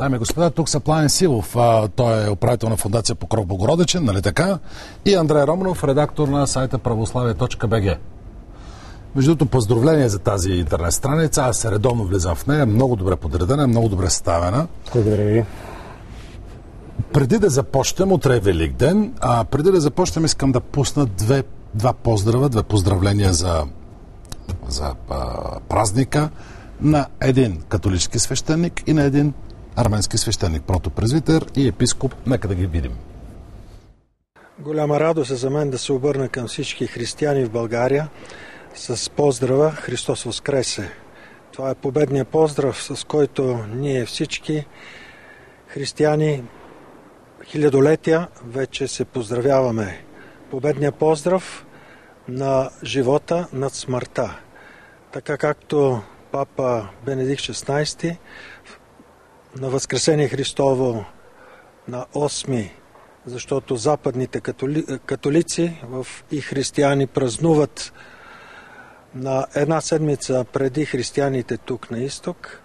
Дами и господа, тук са Планин Силов. А, той е управител на фундация Покров Богородичен, нали така? И Андрей Романов, редактор на сайта православие.бг. Между другото, поздравление за тази интернет страница. Аз се редовно влизам в нея. Много добре подредена, много добре ставена. Благодаря ви. Преди да започнем, утре е Велик ден, а преди да започнем искам да пусна две, два поздрава, две поздравления за, за а, празника на един католически свещеник и на един арменски свещеник, протопрезвитер и епископ. Нека да ги видим. Голяма радост е за мен да се обърна към всички християни в България с поздрава Христос Воскресе. Това е победният поздрав, с който ние всички християни хилядолетия вече се поздравяваме. Победният поздрав на живота над смъртта. Така както папа Бенедикт XVI на Възкресение Христово на 8 защото западните католи, католици и християни празнуват на една седмица преди християните тук на изток.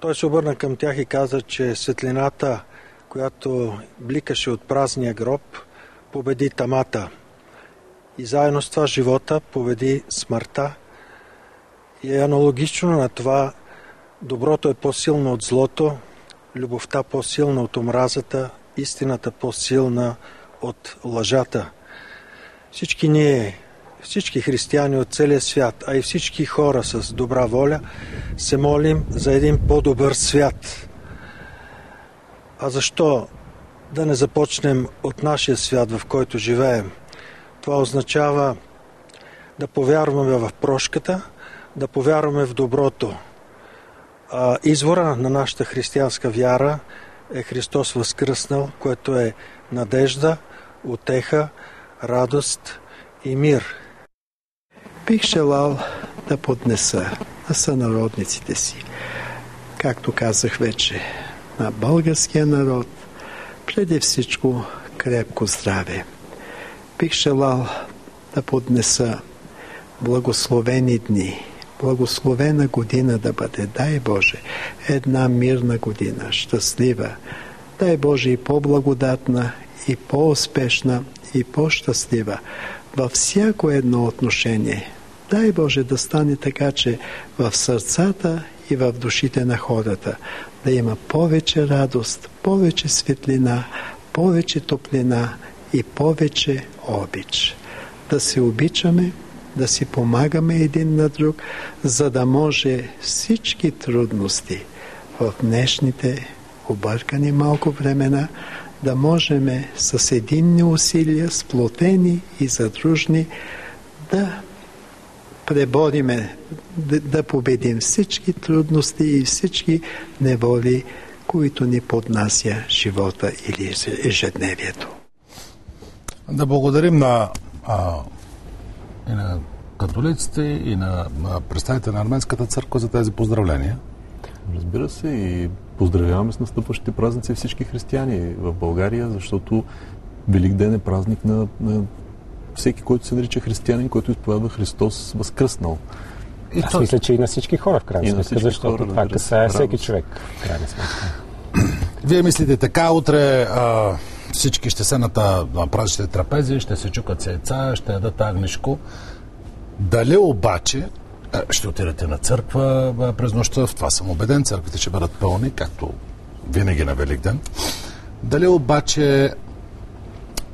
Той се обърна към тях и каза, че светлината, която бликаше от празния гроб, победи тамата. И заедно с това живота победи смъртта. И е аналогично на това доброто е по-силно от злото, любовта по-силна от омразата, истината по-силна от лъжата. Всички ние, всички християни от целия свят, а и всички хора с добра воля, се молим за един по-добър свят. А защо да не започнем от нашия свят, в който живеем? Това означава да повярваме в прошката, да повярваме в доброто, извора на нашата християнска вяра е Христос възкръснал, което е надежда, отеха, радост и мир. Бих желал да поднеса на сънародниците си, както казах вече, на българския народ, преди всичко крепко здраве. Бих желал да поднеса благословени дни – благословена година да бъде. Дай Боже, една мирна година, щастлива. Дай Боже и по-благодатна, и по-успешна, и по-щастлива във всяко едно отношение. Дай Боже да стане така, че в сърцата и в душите на хората да има повече радост, повече светлина, повече топлина и повече обич. Да се обичаме, да си помагаме един на друг, за да може всички трудности в днешните объркани малко времена да можем с единни усилия, сплотени и задружни, да пребориме, да, победим всички трудности и всички неволи, които ни поднася живота или ежедневието. Да благодарим на а, и на католиците, и на представите на Арменската църква за тези поздравления. Разбира се и поздравяваме с настъпващите празници всички християни в България, защото Велик ден е празник на, на всеки, който се нарича християнин, който изповядва Христос възкръснал. И Аз то... мисля, че и на всички хора в крайна сметка, защото хора, това касае всеки човек в крайна сметка. Вие мислите така, утре а, всички ще се на празничните трапези, ще се чукат яйца, ще ядат агнишко. Дали обаче ще отидете на църква през нощта, в това съм убеден, църквите ще бъдат пълни, както винаги на Велик ден. Дали обаче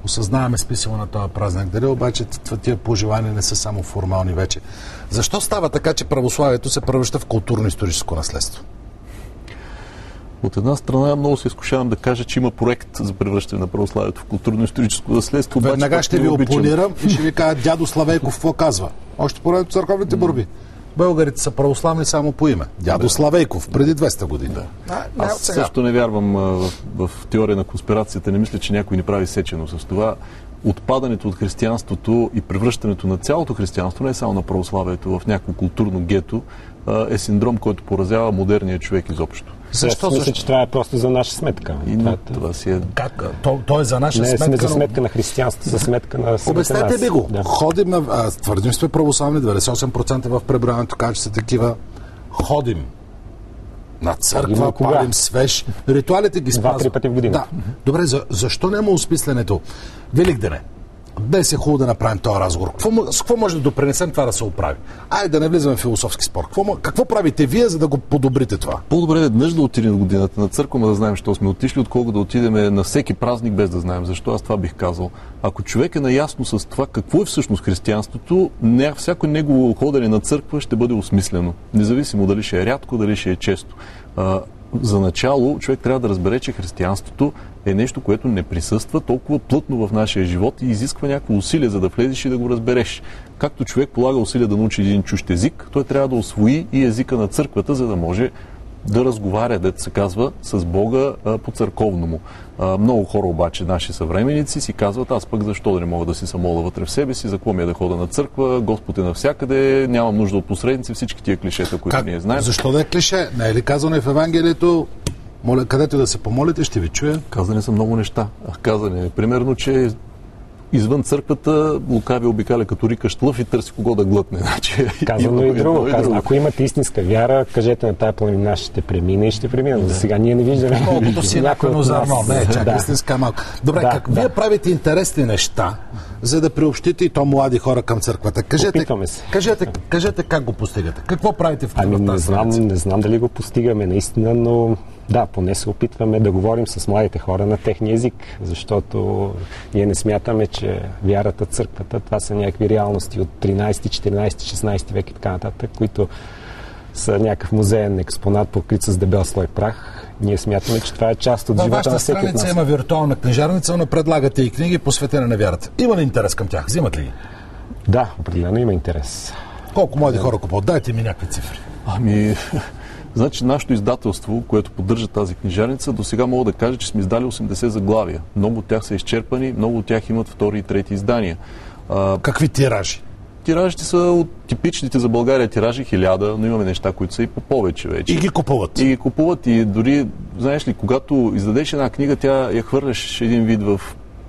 осъзнаваме смисъла на този празник, дали обаче тия пожелания не са само формални вече. Защо става така, че православието се превръща в културно-историческо наследство? От една страна много се изкушавам да кажа, че има проект за превръщане на православието в културно-историческо наследство. Веднага ще ви опонирам и ще ви кажа дядо Славейков какво казва. Още по църковните борби. Българите са православни само по име. Дядо да. Славейков, преди 200 години. Да. А, Аз също не вярвам а, в, в теория на конспирацията. Не мисля, че някой ни прави сечено с това. Отпадането от християнството и превръщането на цялото християнство, не само на православието, в някакво културно гето, а, е синдром, който поразява модерния човек изобщо. Защо? Аз мисля, че това е просто за наша сметка. И, това, това си е... Как? То, то е за наша не, сметка. Не, за сметка на християнството, за сметка на Обяснете ми го. Да. Ходим на... А, твърдим сме православни, 98% в преброяването казва, че са такива. Ходим На църква, палим свеж. Ритуалите ги спазват. Два-три пъти в година. Да. Добре, за, защо няма осмисленето? Великдене. Днес е хубаво да направим този разговор. Какво, с какво може да допринесем това да се оправи? Айде да не влизаме в философски спор. Какво, какво правите вие, за да го подобрите това? По-добре днес да отидем в годината на църква, да знаем, що сме отишли, отколко да отидем на всеки празник без да знаем защо. Аз това бих казал. Ако човек е наясно с това какво е всъщност християнството, не, всяко негово ходене на църква ще бъде осмислено. Независимо дали ще е рядко, дали ще е често за начало човек трябва да разбере, че християнството е нещо, което не присъства толкова плътно в нашия живот и изисква някакво усилие, за да влезеш и да го разбереш. Както човек полага усилия да научи един чужд език, той трябва да освои и езика на църквата, за да може да разговаря, дето се казва, с Бога по църковному. много хора обаче, наши съвременици, си казват, аз пък защо да не мога да си самола вътре в себе си, за какво ми е да хода на църква, Господ е навсякъде, нямам нужда от посредници, всички тия клишета, които как? ние знаем. Защо да е клише? Не е ли казано в Евангелието, моля, където да се помолите, ще ви чуя. Казани са много неща. Казане е примерно, че извън църквата Лукави обикаля като рика лъв и търси кого да глътне. Значи, Казано и друго. И друго. ако имате истинска вяра, кажете на тая планина ще премине и ще премине. Да. сега ние не виждаме. Колкото си някой зърно. Не, чакай, да. истинска малко. Добре, да, как да. вие правите интересни неща, за да приобщите и то млади хора към църквата. Кажете, кажете, кажете как го постигате. Какво правите в Ами не знам, не знам дали го постигаме наистина, но да, поне се опитваме да говорим с младите хора на техния език, защото ние не смятаме, че вярата, църквата, това са някакви реалности от 13, 14, 16 век и така нататък, които са някакъв музеен експонат, покрит с дебел слой прах. Ние смятаме, че това е част от живота на всеки от нас. има виртуална книжарница, но предлагате и книги посветени на вярата. Има ли интерес към тях? Взимат ли ги? Да, определено има интерес. Колко млади хора купуват? Дайте ми някакви цифри. Ами, Значи нашето издателство, което поддържа тази книжарница, до сега мога да кажа, че сме издали 80 заглавия. Много от тях са изчерпани, много от тях имат втори и трети издания. А, Какви тиражи? Тиражите са от типичните за България тиражи хиляда, но имаме неща, които са и по повече вече. И ги купуват. И ги купуват и дори, знаеш ли, когато издадеш една книга, тя я хвърляш един вид в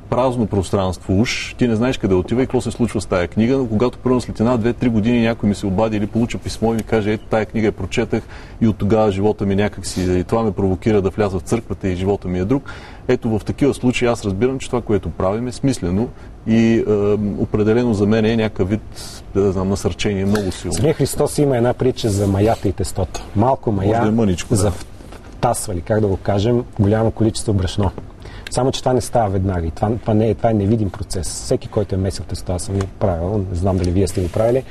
празно пространство уж, ти не знаеш къде отива и какво се случва с тая книга, но когато първо след една, две, три години някой ми се обади или получа писмо и ми каже, ето тая книга я прочетах и от тогава живота ми някак си и това ме провокира да вляза в църквата и живота ми е друг. Ето в такива случаи аз разбирам, че това, което правим е смислено и е, определено за мен е някакъв вид, да знам, насърчение много силно. Самия Христос има една притча за маята и тестото. Малко мая да е мъничко, да. за тасвали, как да го кажем, голямо количество брашно. Само, че това не става веднага и това, това, не е, това е невидим процес. Всеки, който е месил теста, аз съм го правил, не знам дали вие сте го правили,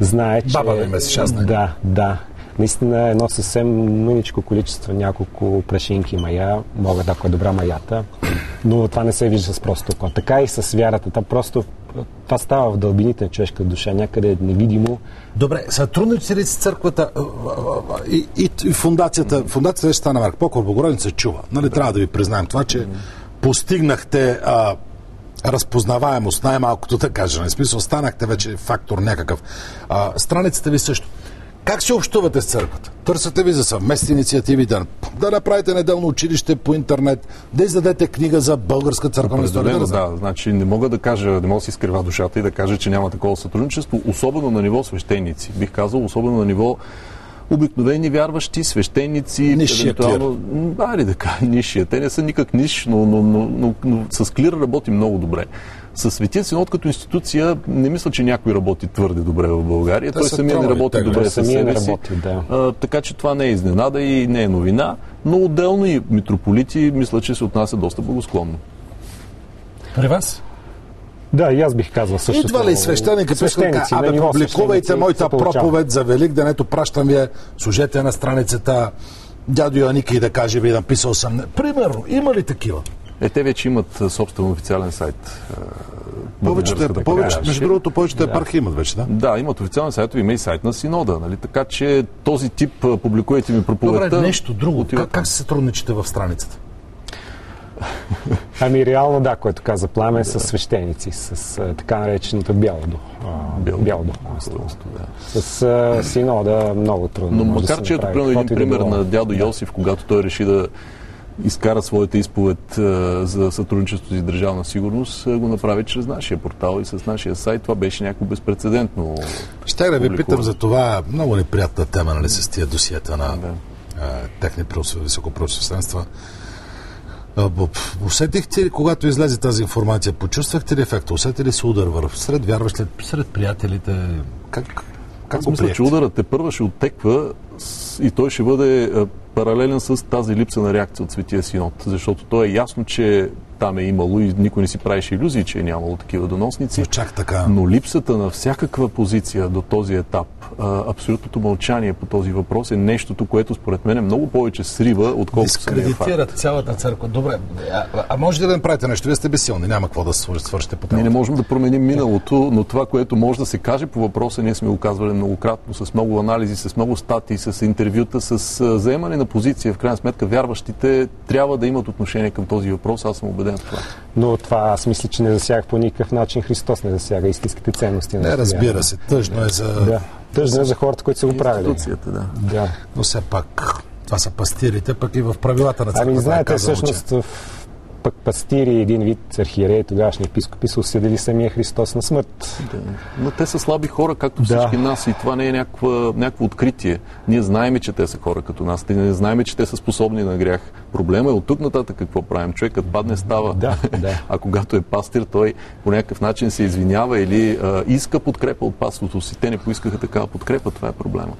знае, че... Баба ми месиш, аз Да, да. Наистина едно съвсем мъничко количество, няколко прашинки мая, могат ако е добра маята, но това не се вижда с просто око. Така и с вярата. Това просто това става в дълбините на човешка душа, някъде е невидимо. Добре, сътрудничи ли с църквата и, и, и фундацията? Фундацията вече стана Марк Покор Богородица чува. Нали, трябва да ви признаем това, че постигнахте а, разпознаваемост, най-малкото да кажа. В смисъл, станахте вече фактор някакъв. А, страницата ви също. Как се общувате с църквата? Търсите ви за съвместни инициативи, да, да направите неделно училище по интернет, да издадете книга за българска църковна история. Да, да, значи не мога да кажа, не мога да си скрива душата и да кажа, че няма такова сътрудничество, особено на ниво свещеници. Бих казал, особено на ниво обикновени вярващи, свещеници, Нишия евентуално... Ари да кажа, нишия. Те не са никак ниш, но, но, но, но, но с клир работи много добре. С Светия Синод като институция не мисля, че някой работи твърде добре в България. Те Той самия не работи те, добре със себе си. Работи, да. а, така че това не е изненада и не е новина, но отделно и митрополити мисля, че се отнася доста благосклонно. При вас? Да, и аз бих казал също. Идва ли свещеника, свещеници, абе, публикувайте моята проповед за Велик ден, ето пращам ви, служете на страницата дядо Яника и да каже ви, написал съм. Примерно, има ли такива? Е, те вече имат собствен официален сайт. Повечето, е, повече, между другото, повечето да. епархи имат вече, да? Да, имат официален сайт, има и сайт на Синода. Нали? Така че този тип публикувайте ми проповедта. Добре, нещо друго. Как, как се сътрудничите в страницата? Ами реално да, което каза Пламе, да. с свещеници, с а, така нареченото бяло, бяло, бяло духовенство. Да. С а, синода много трудно. Но макар, да че ето примерно един пример да на дядо Йосиф, когато той реши да изкара своята изповед а, за сътрудничество с държавна сигурност, а, го направи чрез нашия портал и с нашия сайт. Това беше някакво безпредседентно. Ще да ви питам за това много неприятна тема, нали, с тия досиета на да. техни високопросвещенства. Усетихте ли, когато излезе тази информация, почувствахте ли ефекта? Усетите ли се удар върху сред вярващите, сред приятелите? Как, как Аз мисля, че ударът те първа ще оттеква и той ще бъде паралелен с тази липса на реакция от Светия Синод. Защото то е ясно, че там е имало и никой не си правеше иллюзии, че е нямало такива доносници. Но, чак така. Но липсата на всякаква позиция до този етап, абсолютното мълчание по този въпрос е нещото, което според мен е много повече срива, отколкото Дискредитират цялата църква. Добре, а, а може ли да направите нещо? Вие сте безсилни, няма какво да свършите по темата. Ние не можем да променим миналото, но това, което може да се каже по въпроса, ние сме го казвали многократно, с много анализи, с много статии, с интервюта, с заемане на позиция. В крайна сметка, вярващите трябва да имат отношение към този въпрос. Аз съм убеден в това. Но това аз мисля, че не засяга по никакъв начин Христос, не засяга истинските ценности. Не, разбира се. Тъжно е за... Да. Тъжно е за хората, които са го правили. Да. да. Но все пак това са пастирите, пък и в правилата на църквата. Ами знаете, всъщност в пък пастири, един вид архиереи, тогашни епископи са осъдили самия Христос на смърт. Да. Но те са слаби хора, както всички да. нас и това не е някаква, някакво откритие. Ние знаеме, че те са хора като нас. Ние не знаеме, че те са способни на грях. Проблема е от тук нататък какво правим. Човекът падне става. Да, да. а когато е пастир, той по някакъв начин се извинява или а, иска подкрепа от паството си. Те не поискаха такава подкрепа. Това е проблема.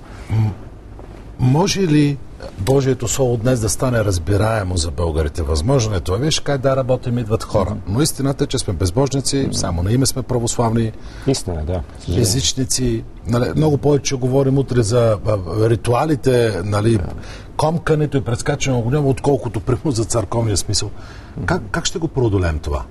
Може ли Божието Слово днес да стане разбираемо за българите? Възможно е това. Виж как да работим, идват хора. Но истината е, че сме безбожници, само на име сме православни. Истина, да. Езичници. Нали, много повече говорим утре за ритуалите, нали, комкането и прескачане на огня, отколкото прямо за църковния смисъл. Как, как ще го преодолеем това?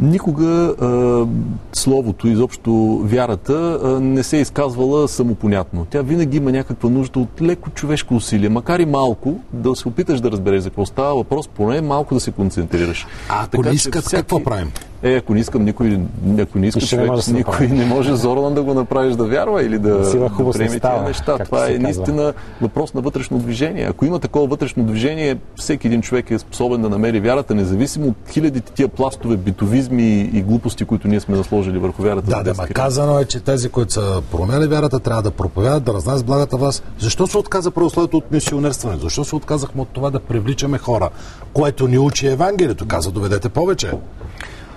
Никога а, словото, изобщо вярата, а, не се е изказвала самопонятно. Тя винаги има някаква нужда от леко човешко усилие, макар и малко, да се опиташ да разбереш за какво става въпрос, поне малко да се концентрираш. А ако така, не искат, всяки... какво правим? Е, ако не искам никой, ако не иска човек, не да никой не може зорно да го направиш да вярва или да, да приеме тези неща. Това е наистина въпрос на вътрешно движение. Ако има такова вътрешно движение, всеки един човек е способен да намери вярата, независимо от хилядите тия пластове, битовизми и глупости, които ние сме насложили върху вярата. Да, да, ма казано е, че тези, които са променяли вярата, трябва да проповядат, да разнасят благата власт. Защо се отказа православието от мисионерстване? Защо се отказахме от това да привличаме хора, което ни учи Евангелието? Каза, доведете повече.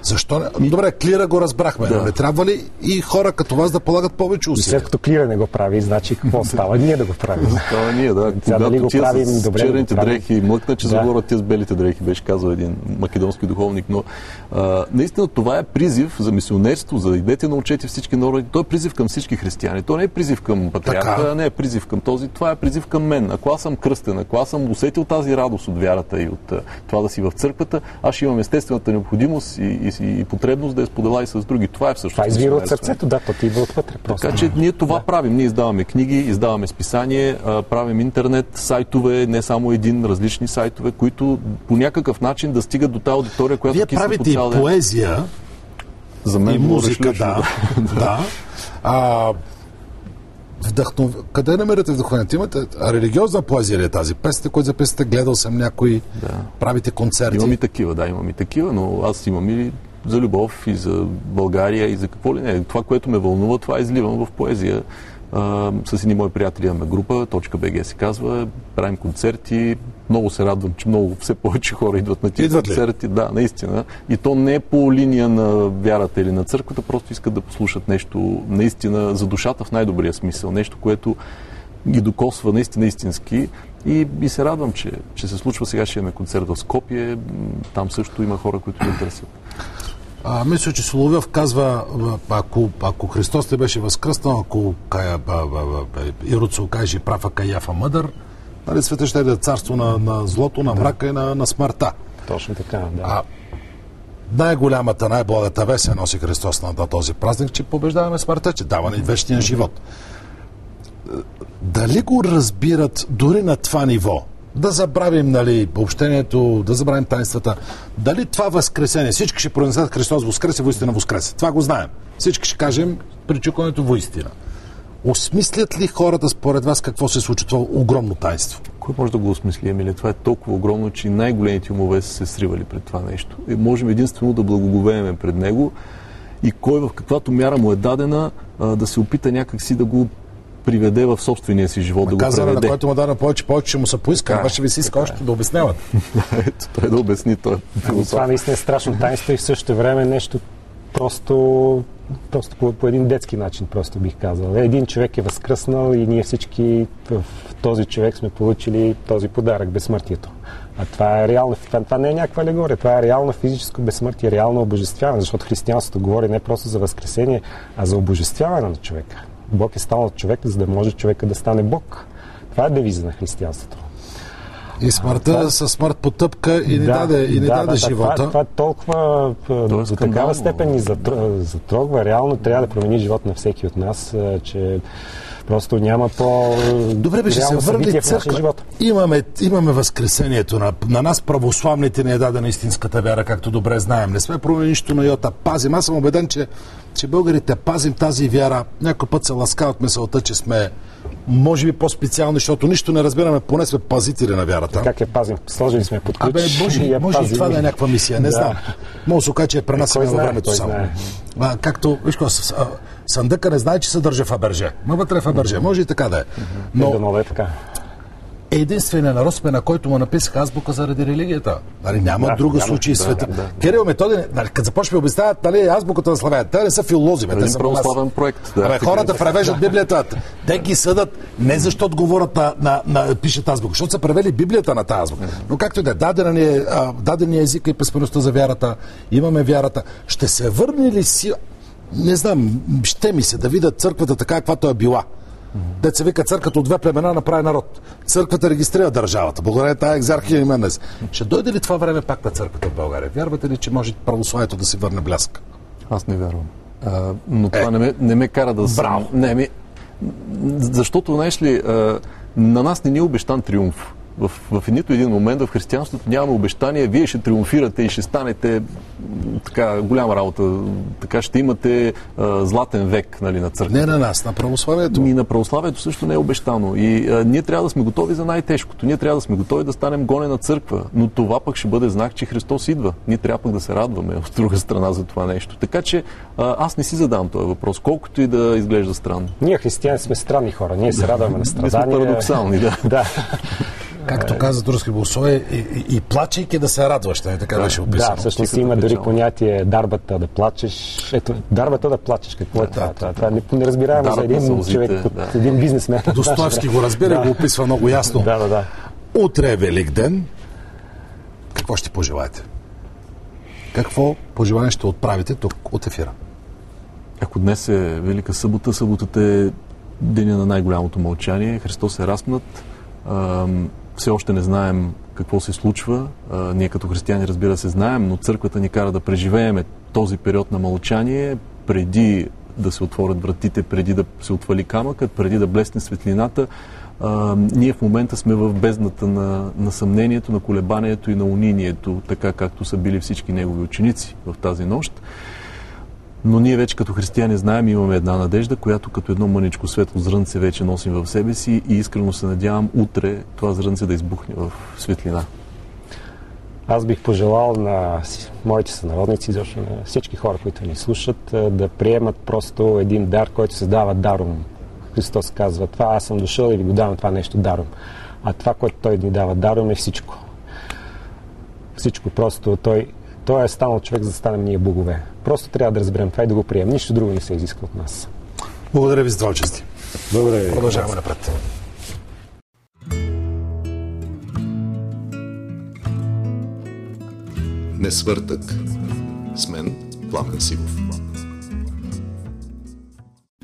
Защо не? Добре, Клира го разбрахме, да. но не трябва ли и хора като вас да полагат повече усилия? След като Клира не го прави, значи какво става? Ние да го правим. Става ние, да. Когато дали го правим, с добре черните да дрехи млъкна, че да. заговорят тия с белите дрехи, беше казал един македонски духовник. Но а, наистина това е призив за мисионерство, за идете научете всички народи. Той е призив към всички християни. То не е призив към патриарха, не е призив към този. Това е призив към мен. Ако аз съм кръстен, ако аз съм усетил тази радост от вярата и от това да си в църквата, аз ще имам естествената необходимост и, и, и потребност да я споделя и с други. Това е всъщност. Това извира от сърцето, да, то ти идва отвътре. Просто. Така че ние това да. правим. Ние издаваме книги, издаваме списание, правим интернет, сайтове, не само един, различни сайтове, които по някакъв начин да стигат до тази аудитория, която Вие правите и поезия, за мен и музика, да. да. А, вдъхнов... Къде намирате вдъхновението? Имате религиозна поезия ли е тази? Песните, които записате, гледал съм някои, да. правите концерти. Имам и такива, да, имам и такива, но аз имам и за любов и за България и за какво ли не. Това, което ме вълнува, това изливам в поезия. А, с едни мои приятели имаме група, точка БГ се казва, правим концерти. Много се радвам, че много все повече хора идват на тези концерти. Да, наистина. И то не е по линия на вярата или на църквата, просто искат да послушат нещо наистина за душата в най-добрия смисъл. Нещо, което ги докосва наистина истински. И, и се радвам, че, че се случва сега, ще имаме концерт в Скопие. Там също има хора, които ни търсят. А, мисля, че Соловьов казва, ако, ако Христос не беше възкръснал, ако Ирод се окаже прав, а Каяфа мъдър, нали, света ще е царство на, на злото, на мрака да. и на, на смъртта. Точно така, да. А, най-голямата, най-благата вест носи Христос на, на този празник, че побеждаваме смъртта, че дава ни вечния живот. Дали го разбират дори на това ниво? Да забравим нали, общението, да забравим таинствата. Дали това възкресение, всички ще пронесат Христос воскресе, воистина воскресе. Това го знаем. Всички ще кажем причукването воистина. Осмислят ли хората според вас какво се случва това огромно таинство? Кой може да го осмисли, Емилия? Това е толкова огромно, че най-големите умове са се сривали пред това нещо. И можем единствено да благоговееме пред него и кой в каквато мяра му е дадена да се опита някакси да го приведе в собствения си живот, да го Казваме, на преведе. който му дава повече, повече ще му се поиска. Така е. Ще ви си иска още да обясняват. Ето, той да обясни той. е Ами, това наистина е страшно таинство и в същото време нещо просто, просто по, по един детски начин, просто бих казал. Един човек е възкръснал и ние всички в този човек сме получили този подарък, безсмъртието. А това е реално, това, това не е някаква алегория, това е реално физическо безсмъртие, реално обожествяване, защото християнството говори не просто за възкресение, а за обожествяване на човека. Бог е станал човек, за да може човека да стане Бог. Това е девиза на християнството. И смъртта със смърт потъпка и ни даде, и ни даде живота. Това, това толкова а, до такава степен ни затр- затрогва. Реално трябва да промени живот на всеки от нас, че просто няма по Добре, беше се върли църква. живот. Имаме, имаме възкресението. На, на нас православните не е дадена истинската вяра, както добре знаем. Не сме променили нищо на йота. Пазим. Аз съм убеден, че, че българите пазим тази вяра. Някой път се ласка от мисълта, че сме може би по-специални, защото нищо не разбираме, поне сме пазители на вярата. Как я пазим? Сложили сме под ключ. Абе, може, и я може и пазим. това да е някаква мисия, не Да. знам. Може да се окаже, че е пренасяме във времето само. А, както, виж какво, съндъка не знае, че се държа в Аберже. Ма вътре е в Аберже. Може и така да е. Но... Но Да, е така. Единственият народ сме, на който му написах азбука заради религията. Нали, няма Да, друга няма, случай в да, света. да. Кирил Методи, нали, като започне да обясняват нали, азбуката на славяните, те не са филолози, бе, те са православен проект. Да. Абе, хората превеждат Библията. Те ги съдат не защото говорят на, на, на пишат азбука, защото са превели Библията на тази азбука. Но както и да е, дадена ни е, даден е езика и писмеността за вярата, имаме вярата. Ще се върне ли си... Не знам, ще ми се да видя църквата така, каквато е била. Деца вика църквата от две племена направи народ. Църквата регистрира държавата. Благодаря тази екзархия и Менес. Ще дойде ли това време пак на църквата в България? Вярвате ли, че може православието да си върне блясък? Аз не вярвам. А, но това не, ме, не ме кара да съм... Браво! Не, ми... Защото, знаеш ли, а, на нас не ни е обещан триумф. В, в нито един момент в християнството нямаме обещание, вие ще триумфирате и ще станете така голяма работа, така ще имате а, златен век нали, на църквата. Не на нас, на православието. Ми на православието също не е обещано. И а, ние трябва да сме готови за най-тежкото. Ние трябва да сме готови да станем гонена църква. Но това пък ще бъде знак, че Христос идва. Ние трябва пък да се радваме от друга страна за това нещо. Така че а, аз не си задавам този въпрос, колкото и да изглежда странно. Ние християни сме странни хора. Ние се радваме на Ние сме страдания. парадоксални, да. Да. Както каза турски богословие, и, и, и плачейки да се радваш, нали, така беше описано. Да, всъщност е има дори понятие дарбата да плачеш. Ето, дарбата да плачеш. Какво е това? Това, това е неразбираемо за един човек, от да. един бизнесмен. Достоевски го разбира и го описва много ясно. Да, да, да. Утре е Велик ден. Какво ще пожелаете? Какво пожелание ще отправите тук от ефира? Ако днес е Велика събота, съботата е деня на най-голямото мълчание. Христос е разпнат. Все още не знаем какво се случва. Ние като християни, разбира се, знаем, но църквата ни кара да преживееме този период на мълчание преди да се отворят вратите, преди да се отвали камъкът, преди да блесне светлината. Ние в момента сме в бездната на, на съмнението, на колебанието и на унинието, така както са били всички негови ученици в тази нощ. Но ние вече като християни знаем, имаме една надежда, която като едно мъничко светло зрънце вече носим в себе си и искрено се надявам утре това зрънце да избухне в светлина. Аз бих пожелал на моите сънародници, защото на всички хора, които ни слушат, а, да приемат просто един дар, който се дава даром. Христос казва, това аз съм дошъл и ви го давам това нещо даром. А това, което Той ни дава даром е всичко. Всичко просто. Той, той е станал човек, за да станем ние богове. Просто трябва да разберем това и да го приемем. Нищо друго не се изисква от нас. Благодаря ви за това участие. Благодаря ви. Продължаваме напред. Не свъртък. С мен Пламен Сивов.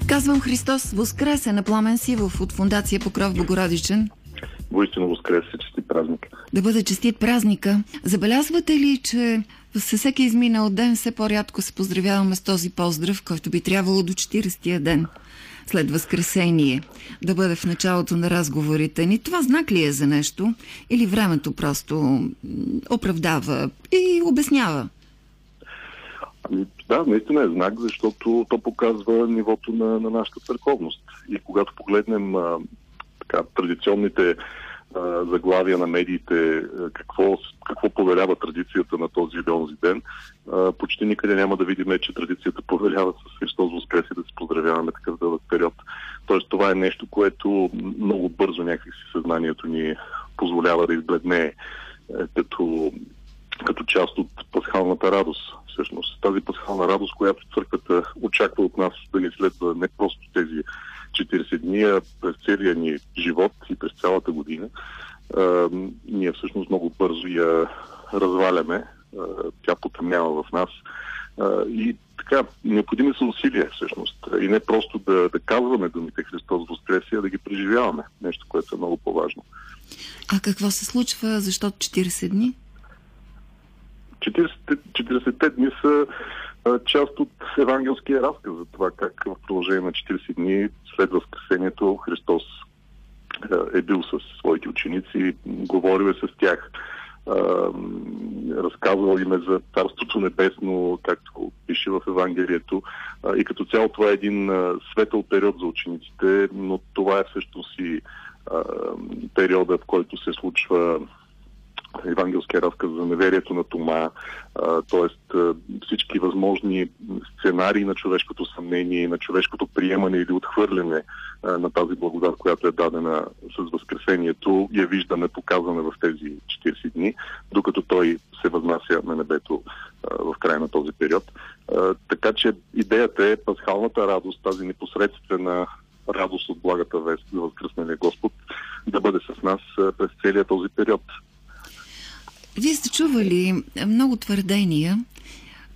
Казвам Христос Воскресе на Пламен Сивов от Фундация Покров Богородичен. Воистина възкресе, чести празник. Да бъде честит празника. Забелязвате ли, че със всеки изминал ден все по-рядко се поздравяваме с този поздрав, който би трябвало до 40-я ден след Възкресение да бъде в началото на разговорите ни. Това знак ли е за нещо? Или времето просто оправдава и обяснява? Ами, да, наистина е знак, защото то показва нивото на, на нашата църковност. И когато погледнем а, така, традиционните заглавия на медиите, какво, какво повелява традицията на този или онзи ден, почти никъде няма да видим, че традицията повелява с Христос Воскрес и да се поздравяваме такъв дълъг период. Тоест това е нещо, което много бързо някакси съзнанието ни позволява да избледне е, като, като част от пасхалната радост. Всъщност тази пасхална радост, която църквата очаква от нас да ни следва не просто тези 40 дни, през целия ни живот и през цялата година, а, ние всъщност много бързо я разваляме. А, тя потъмнява в нас. А, и така, необходими са усилия всъщност. И не просто да, да казваме думите Христос Воскресе, а да ги преживяваме. Нещо, което е много по-важно. А какво се случва? Защо 40 дни? 40-те дни са част от евангелския разказ за това как в продължение на 40 дни след Възкресението Христос е бил с своите ученици, говорил е с тях, разказвал им е за Царството Небесно, както пише в Евангелието. И като цяло това е един светъл период за учениците, но това е всъщност и периода, в който се случва евангелския разказ за неверието на Тома, т.е. всички възможни сценарии на човешкото съмнение, на човешкото приемане или отхвърляне на тази благодат, която е дадена с Възкресението, я виждаме показана в тези 40 дни, докато той се възнася на небето в края на този период. Така че идеята е пасхалната радост, тази непосредствена радост от благата вест за Възкръсналия Господ да бъде с нас през целия този период. Вие сте чували много твърдения,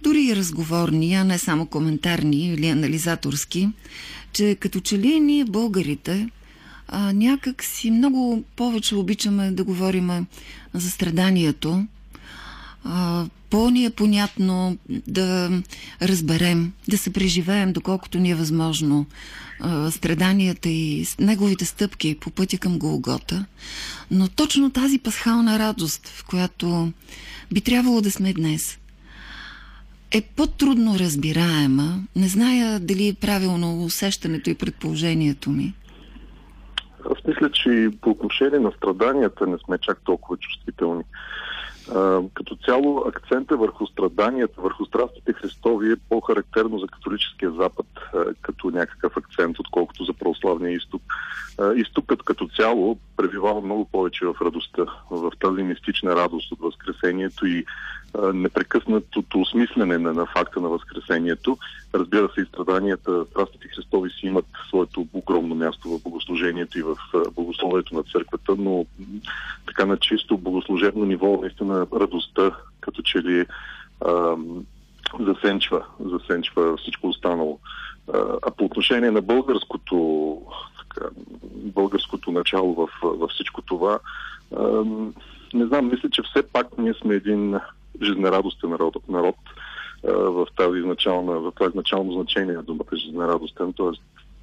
дори и разговорни, а не само коментарни или анализаторски, че като че ли ние българите а, някак си много повече обичаме да говорим за страданието, по-ни е понятно да разберем, да се преживеем, доколкото ни е възможно страданията и неговите стъпки по пътя към Голгота. Но точно тази пасхална радост, в която би трябвало да сме днес, е по-трудно разбираема. Не зная дали е правилно усещането и предположението ми. Аз мисля, че по отношение на страданията не сме чак толкова чувствителни като цяло акцента върху страданията, върху страстите Христови е по-характерно за католическия Запад като някакъв акцент, отколкото за православния изток. изтокът като цяло пребивава много повече в радостта, в тази мистична радост от Възкресението и непрекъснатото осмислене на, на факта на Възкресението. Разбира се, и страданията, страстите Христови си имат своето огромно място в богослужението и в богословието на църквата, но така на чисто богослужебно ниво, наистина радостта, като че ли а, засенчва, засенчва всичко останало. А, по отношение на българското, така, българското начало в, във всичко това, не знам, мисля, че все пак ние сме един жизнерадостен народ, народ в, тази начална, в това изначално значение на думата жизнерадостен, т.е.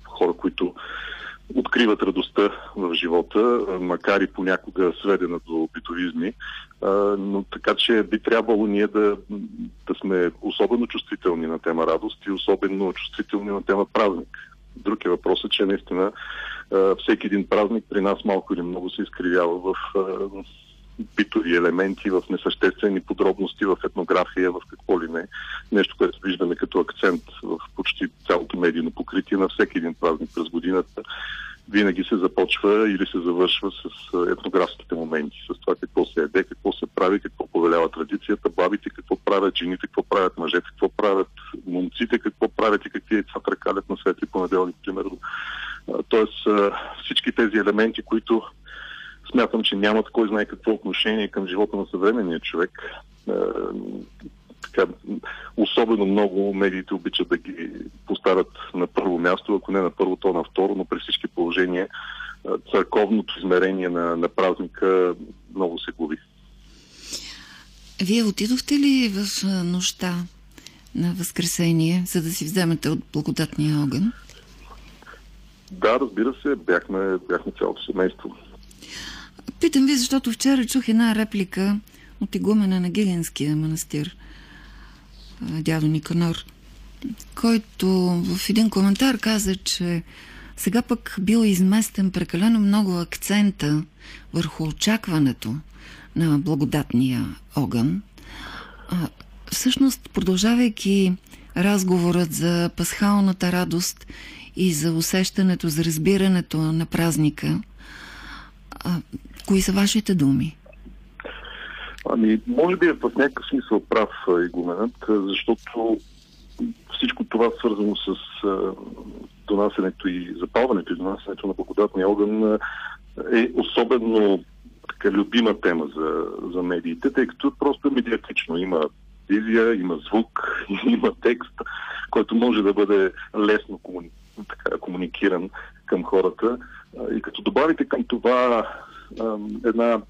хора, които откриват радостта в живота, макар и понякога сведена до битовизми. Но така че би трябвало ние да, да сме особено чувствителни на тема радост и особено чувствителни на тема празник. Друг е въпросът, че наистина всеки един празник при нас малко или много се изкривява в битови елементи, в несъществени подробности, в етнография, в какво ли не. Нещо, което виждаме като акцент в почти цялото медийно покритие на всеки един празник през годината. Винаги се започва или се завършва с етнографските моменти, с това какво се еде, какво се прави, какво повелява традицията, бабите какво правят, жените какво правят, мъжете какво правят, момците какво правят и какви яйца тракалят на светли понеделник, примерно. Тоест всички тези елементи, които смятам, че нямат кой знае какво отношение към живота на съвременния човек. Е, така, особено много медиите обичат да ги поставят на първо място, ако не на първо, то на второ, но при всички положения е, църковното измерение на, на празника много се губи. Вие отидохте ли в нощта на Възкресение, за да си вземете от благодатния огън? Да, разбира се, бяхме, бяхме цялото семейство. Питам ви, защото вчера чух една реплика от игумена на Гигенския манастир, дядо Никанор, който в един коментар каза, че сега пък бил изместен прекалено много акцента върху очакването на благодатния огън. А, всъщност, продължавайки разговорът за пасхалната радост и за усещането, за разбирането на празника, а, кои са вашите думи? Ами, може би е в някакъв смисъл прав игуменът, защото всичко това свързано с донасенето и запалването и донасенето на благодатния огън е особено така любима тема за, за медиите, тъй като просто е медиатично. Има визия, има звук, има текст, който може да бъде лесно комуни... така, комуникиран към хората. И като добавите към това една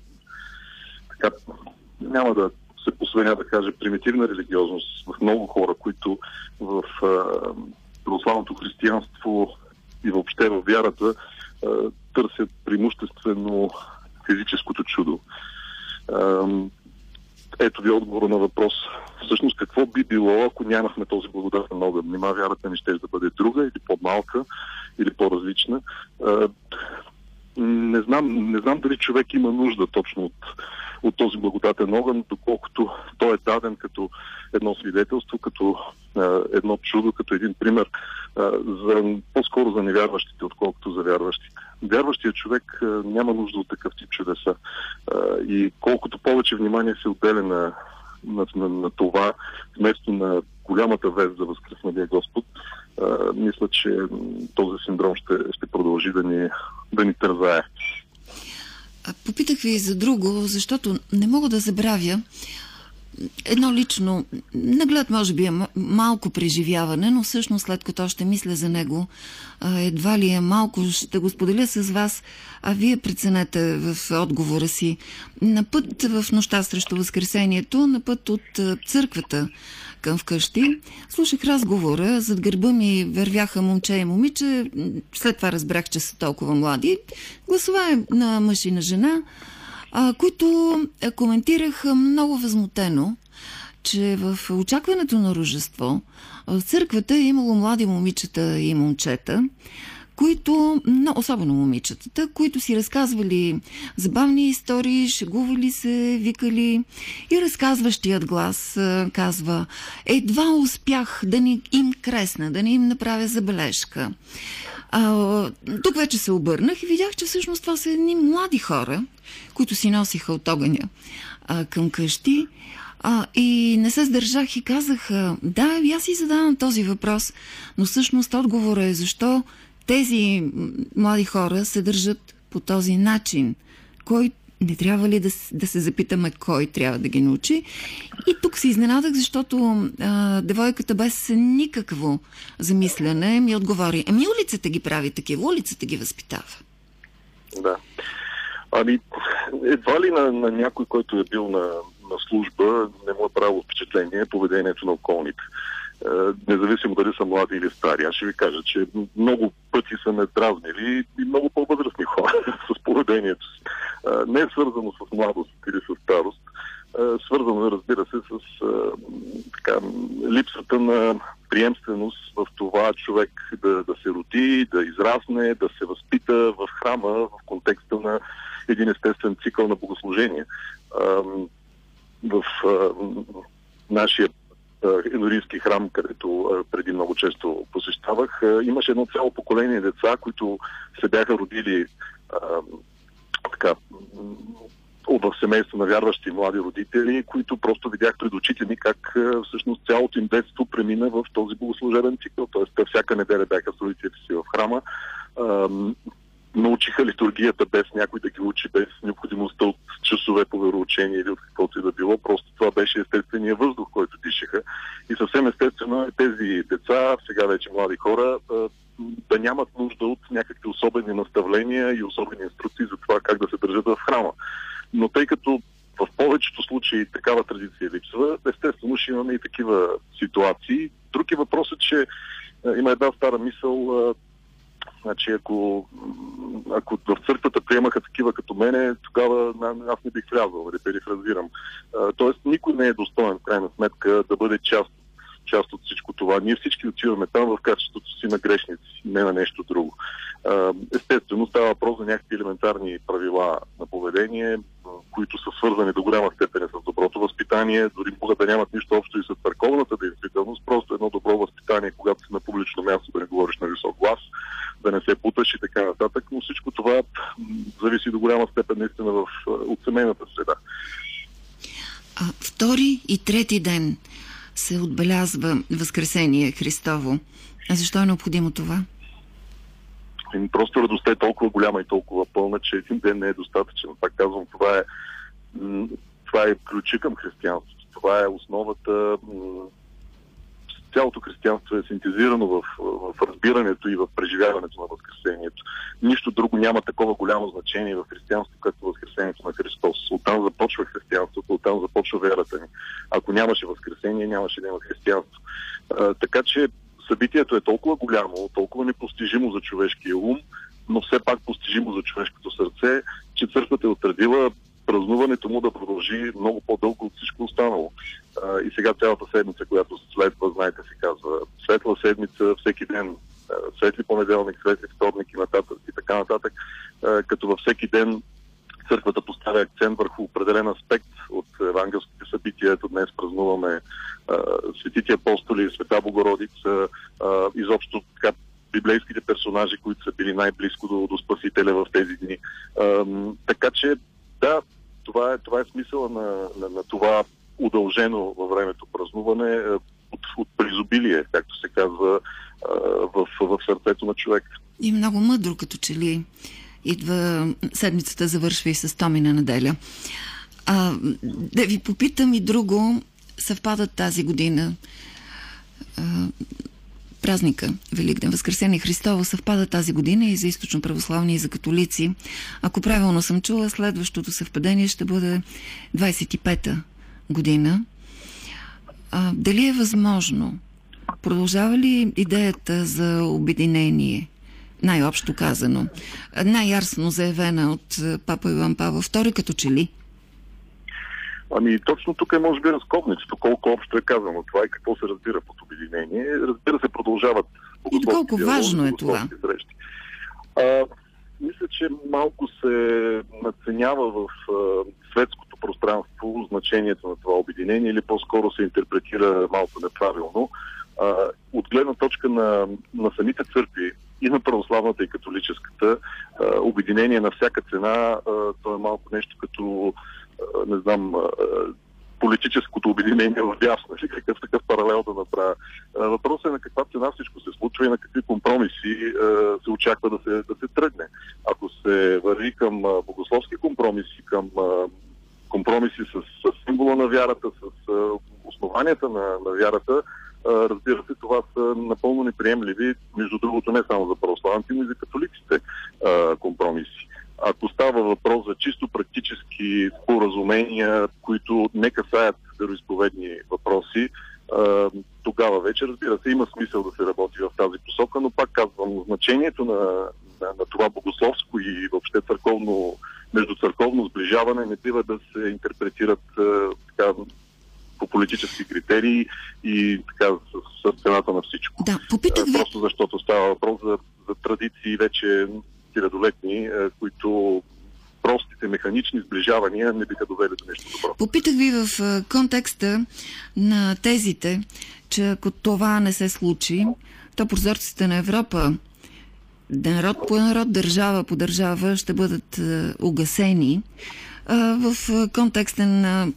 така, няма да се посвеня да кажа примитивна религиозност в много хора, които в православното християнство и въобще в вярата търсят преимуществено физическото чудо. Ето ви отговор на въпрос. Всъщност какво би било, ако нямахме този благодатен огън? Нима вярата ни ще да бъде друга или по-малка или по-различна. Не знам, не знам дали човек има нужда точно от от този благодатен огън, доколкото той е даден като едно свидетелство, като едно чудо, като един пример за, по-скоро за невярващите, отколкото за вярващите. Вярващият човек няма нужда от такъв тип чудеса. И колкото повече внимание се отделя на, на, на, на това, вместо на голямата вест за възкръсналия Господ, мисля, че този синдром ще, ще продължи да ни, да ни тързае. Попитах ви за друго, защото не мога да забравя едно лично, наглед може би е малко преживяване, но всъщност след като още мисля за него, едва ли е малко, ще го споделя с вас, а вие преценете в отговора си. На път в нощта срещу Възкресението, на път от църквата към вкъщи. Слушах разговора, зад гърба ми вървяха момче и момиче, след това разбрах, че са толкова млади. Гласова на мъж и на жена, които коментираха много възмутено, че в очакването на рожество в църквата е имало млади момичета и момчета, които, но, особено момичетата, които си разказвали забавни истории, шегували се, викали и разказващият глас казва едва успях да ни им кресна, да ни им направя забележка. А, тук вече се обърнах и видях, че всъщност това са едни млади хора, които си носиха от огъня а, към къщи. А, и не се сдържах и казах, да, аз си задавам този въпрос, но всъщност отговора е защо тези млади хора се държат по този начин. Кой не трябва ли да, да се запитаме кой трябва да ги научи? И тук се изненадах, защото а, девойката без никакво замисляне ми отговори. Ами улицата ги прави такива, улицата ги възпитава. Да. Ами, едва ли на, на някой, който е бил на, на служба, не му е правило впечатление поведението на околните. Е, независимо дали са млади или стари. Аз ще ви кажа, че много пъти са ме дразнили и много по-възрастни хора с поведението си. Е, не е свързано с младост или с старост, е, свързано е, разбира се, с така, липсата на приемственост в това човек да, да се роди, да израсне, да се възпита в храма в контекста на един естествен цикъл на богослужение. В нашия Енорийски храм, където преди много често посещавах, имаше едно цяло поколение деца, които се бяха родили така, в семейство на вярващи млади родители, които просто видях пред очите ми как всъщност цялото им детство премина в този богослужебен цикъл. Тоест, всяка неделя бяха с родителите си в храма научиха литургията без някой да ги учи, без необходимостта от часове по вероучение или от каквото и да било. Просто това беше естествения въздух, който дишаха. И съвсем естествено е тези деца, сега вече млади хора, да нямат нужда от някакви особени наставления и особени инструкции за това как да се държат в храма. Но тъй като в повечето случаи такава традиция липсва, естествено ще имаме и такива ситуации. Друг е въпросът, че има една стара мисъл, Значи, ако, ако в църквата приемаха такива като мене, тогава аз не бих влязъл, да перифразирам. Тоест, никой не е достоен, в крайна сметка, да бъде част част от всичко това. Ние всички отиваме там в качеството си на грешници, не на нещо друго. Естествено, става въпрос за някакви елементарни правила на поведение, които са свързани до голяма степен с доброто възпитание, дори могат да нямат нищо общо и с църковната действителност, просто едно добро възпитание, когато си на публично място да не говориш на висок глас, да не се путаш и така нататък, но всичко това зависи до голяма степен наистина в, от семейната среда. А, втори и трети ден се отбелязва Възкресение Христово. А защо е необходимо това? Ами, просто радостта е толкова голяма и толкова пълна, че един ден не е достатъчен. Пак казвам, това е, това е ключа към християнството. Това е основата. Цялото християнство е синтезирано в, в разбирането и в преживяването на Възкресението. Нищо друго няма такова голямо значение в християнството, като Възкресението на Христос. Оттам започва християнството, оттам започва вярата ни. Ако нямаше Възкресение, нямаше да има християнство. А, така че събитието е толкова голямо, толкова непостижимо за човешкия ум, но все пак постижимо за човешкото сърце, че църквата е отредила празнуването му да продължи много по-дълго от всичко останало. А, и сега цялата седмица, която следва, знаете, се казва светла седмица, всеки ден, светли понеделник, светли вторник и, нататък, и така нататък, а, като във всеки ден църквата поставя акцент върху определен аспект от евангелските събития. Ето днес празнуваме а, светите апостоли, света Богородица, а, изобщо така библейските персонажи, които са били най-близко до, до Спасителя в тези дни. А, така че, да, това е, това е смисъла на, на, на това удължено във времето празнуване от, от призобилие, както се казва, в, в сърцето на човек. И много мъдро, като че ли идва седмицата, завършва и с Томина неделя. А, да ви попитам и друго, съвпадат тази година празника Великден Възкресение Христово съвпада тази година и за източно православни и за католици. Ако правилно съм чула, следващото съвпадение ще бъде 25-та година. А, дали е възможно? Продължава ли идеята за обединение? най-общо казано, най-ярсно заявена от папа Иван Павел II, като че ли? Ами точно тук е може би разковничето, колко общо е казано това и какво се разбира под обединение. Разбира се, продължават И колко важно е това? Срещи. А, мисля, че малко се наценява в а, светското пространство значението на това обединение или по-скоро се интерпретира малко неправилно. А, от гледна точка на, на самите църкви, и на православната и католическата. Обединение на всяка цена, то е малко нещо като, не знам, политическото обединение в дясно, или какъв такъв паралел да направя. Въпросът е на каква цена всичко се случва и на какви компромиси се очаква да се, да се тръгне. Ако се върви към богословски компромиси, към компромиси с, с символа на вярата, с основанията на, на вярата, разбира се, това са напълно неприемливи, между другото не само за православните, но и за католиците компромиси. Ако става въпрос за чисто практически споразумения, които не касаят вероисповедни въпроси, тогава вече, разбира се, има смисъл да се работи в тази посока, но пак казвам, значението на, на, на това богословско и въобще църковно, междуцърковно сближаване не бива да се интерпретират така, по политически критерии и така с, с цената на всичко. Да, попитах ви... Просто защото става въпрос за, за традиции вече хилядолетни, които простите механични сближавания не биха довели до нещо добро. Попитах ви в контекста на тезите, че ако това не се случи, то прозорците на Европа народ по народ, държава по държава ще бъдат угасени в контекста на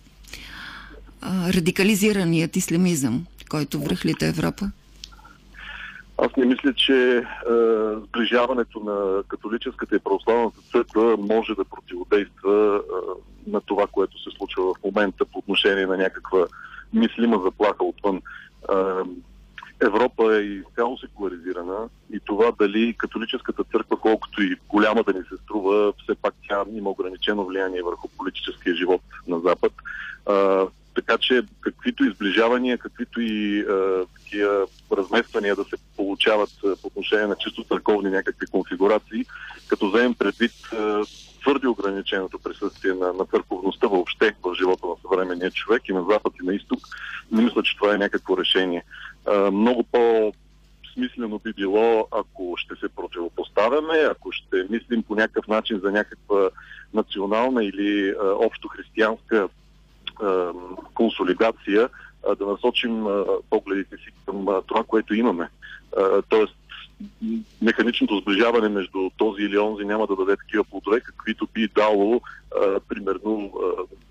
радикализираният исламизъм, който връхлита Европа? Аз не мисля, че е, сближаването на католическата и православната църква може да противодейства е, на това, което се случва в момента по отношение на някаква мислима заплаха отвън. Е, Европа е изцяло секуларизирана и това дали католическата църква, колкото и голяма да ни се струва, все пак тя има ограничено влияние върху политическия живот на Запад. Така че каквито изближавания, каквито и такива размествания да се получават по отношение на чисто църковни някакви конфигурации, като вземем предвид а, твърде ограниченото присъствие на, на църковността въобще в живота на съвременния човек и на запад и на изток, не мисля, че това е някакво решение. А, много по смислено би било, ако ще се противопоставяме, ако ще мислим по някакъв начин за някаква национална или а, общо християнска консолидация, да насочим погледите си към това, което имаме. Тоест, механичното сближаване между този или онзи няма да даде такива плодове, каквито би дало, примерно,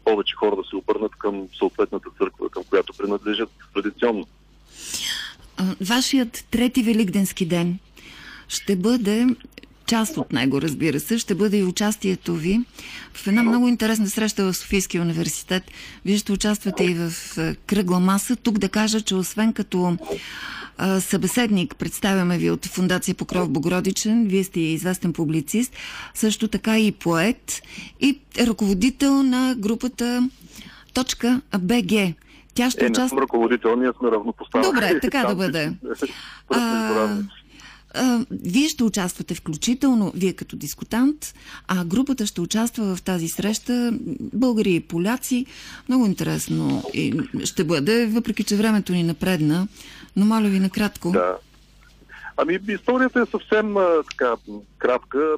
повече хора да се обърнат към съответната църква, към която принадлежат традиционно. Вашият трети великденски ден ще бъде част от него, разбира се, ще бъде и участието ви в една много интересна среща в Софийския университет. Вие ще участвате и в кръгла маса. Тук да кажа, че освен като а, събеседник, представяме ви от Фундация Покров Богородичен, вие сте известен публицист, също така и поет и ръководител на групата Точка БГ. Тя ще е, участва... ръководител, ние сме равнопоставени. Добре, така да бъде. а, вие ще участвате включително, вие като дискутант, а групата ще участва в тази среща българи и поляци. Много интересно и ще бъде, въпреки че времето ни напредна, но моля ви накратко. Да. Ами историята е съвсем а, така кратка.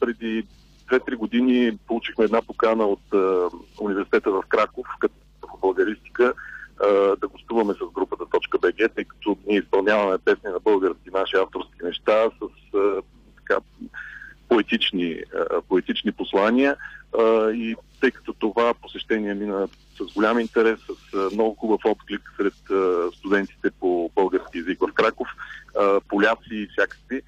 Преди 2-3 години получихме една покана от а, университета в Краков, като българистика, да гостуваме с групата Точка БГ, тъй като ние изпълняваме песни на български, наши авторски неща с така, поетични, поетични послания и тъй като това посещение мина с голям интерес, с много хубав отклик сред студентите по български язик в Краков, поляци и всякакви.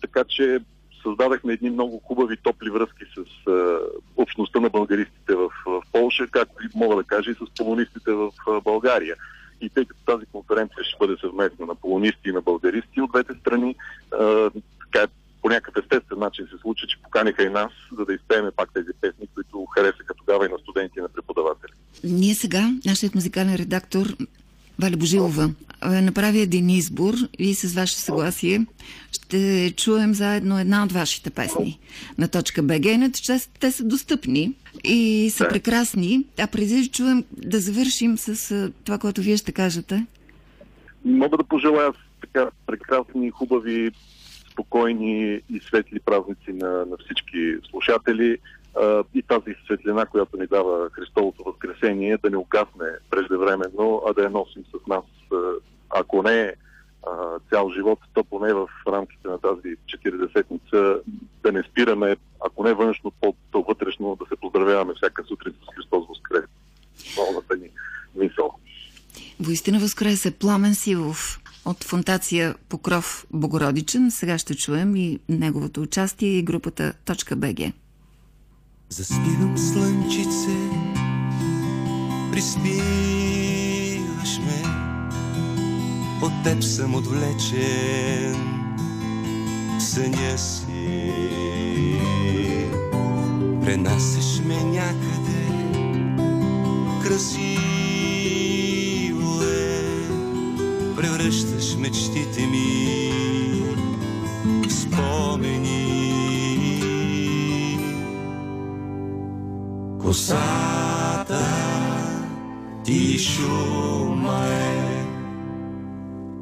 Така че създадахме едни много хубави топли връзки с а, общността на българистите в, в Полша, както и мога да кажа и с полонистите в а, България. И тъй като тази конференция ще бъде съвместна на полонисти и на българисти от двете страни, а, така по някакъв естествен начин се случи, че поканиха и нас, за да изпееме пак тези песни, които харесаха тогава и на студенти и на преподаватели. Ние сега, нашият музикален редактор Валя Божилова направи един избор и с ваше съгласие ще чуем заедно една от вашите песни на точка БГ. Иначе те са достъпни и са прекрасни. А преди да чуем да завършим с това, което вие ще кажете. Мога да пожелая така прекрасни, хубави, спокойни и светли празници на, на всички слушатели и тази светлина, която ни дава Христовото възкресение, да не угасне преждевременно, а да я носим с нас, ако не цял живот, то поне в рамките на тази 40-ница да не спираме, ако не външно, то вътрешно да се поздравяваме всяка сутрин с Христос Воскрес. Новата ни мисъл. Воистина Възкрес е Пламен Силов от фундация Покров Богородичен. Сега ще чуем и неговото участие и групата БГ. Заспивам слънчице, приспиваш ме, от теб съм отвлечен съня си. Пренасеш ме някъде, красиво е, превръщаш мечтите ми в спомени. Косата ти шума е,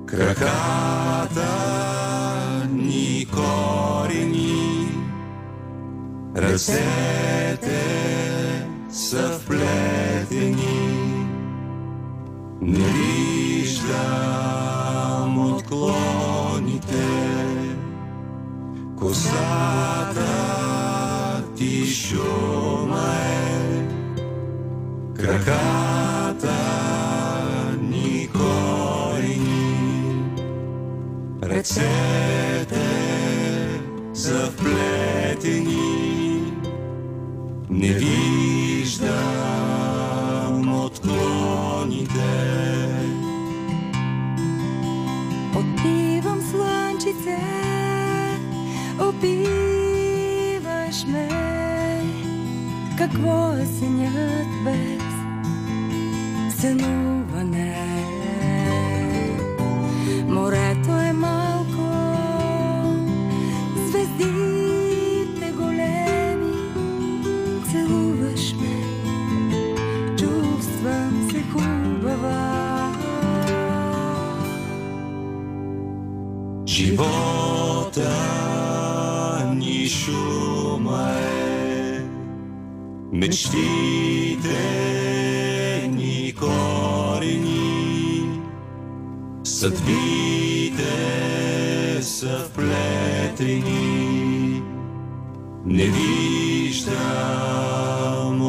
краката ни корени, ръцете са вплетени, не виждам опиваш ме, какво е синят без сънуване. Морето е малко, звездите големи, целуваш ме, чувствам се хубава. Живота шума е, мечтите ни корени, съдбите са вплетени. Не виждам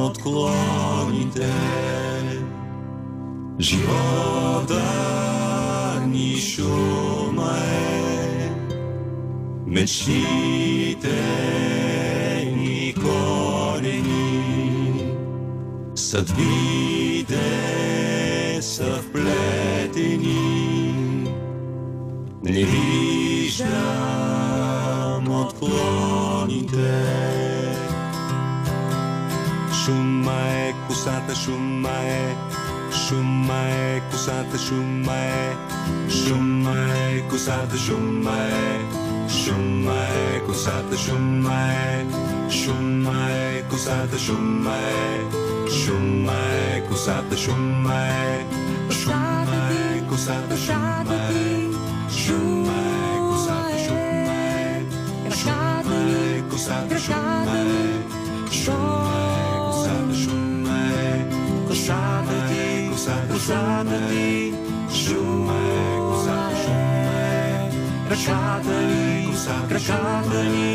отклоните, живота ни шума е, мечтите Să-ți vii de să vpleteni Nivižda odklonite Šuma je kusata, šuma je Šuma je kusata, šuma je Šuma je kusata, šuma je Šuma je kusata, šuma je Šuma je kusata, šuma je chumai, cusada chumai, chumai, cusada chumai, chumai, cusada chumai, chumai, cusada chumai, chumai, cusada chumai, cusada chumai, cusada chumai, cusada chumai, cusada chumai, cusada chumai, cusada chumai,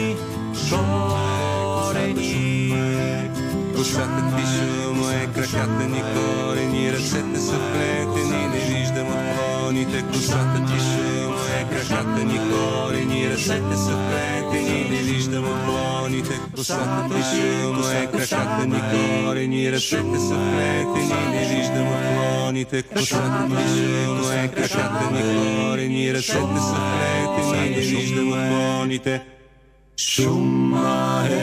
краката ни корени, ръцете са плетени, не виждам отклоните. Косата ти шума е, краката ни корени, ръцете са плетени, не виждам отклоните. Косата ти шума е, краката ни корени, ръцете са плетени, не виждам отклоните. Косата ти шума е, краката ни корени, ръцете са плетени, не виждам отклоните. Шума е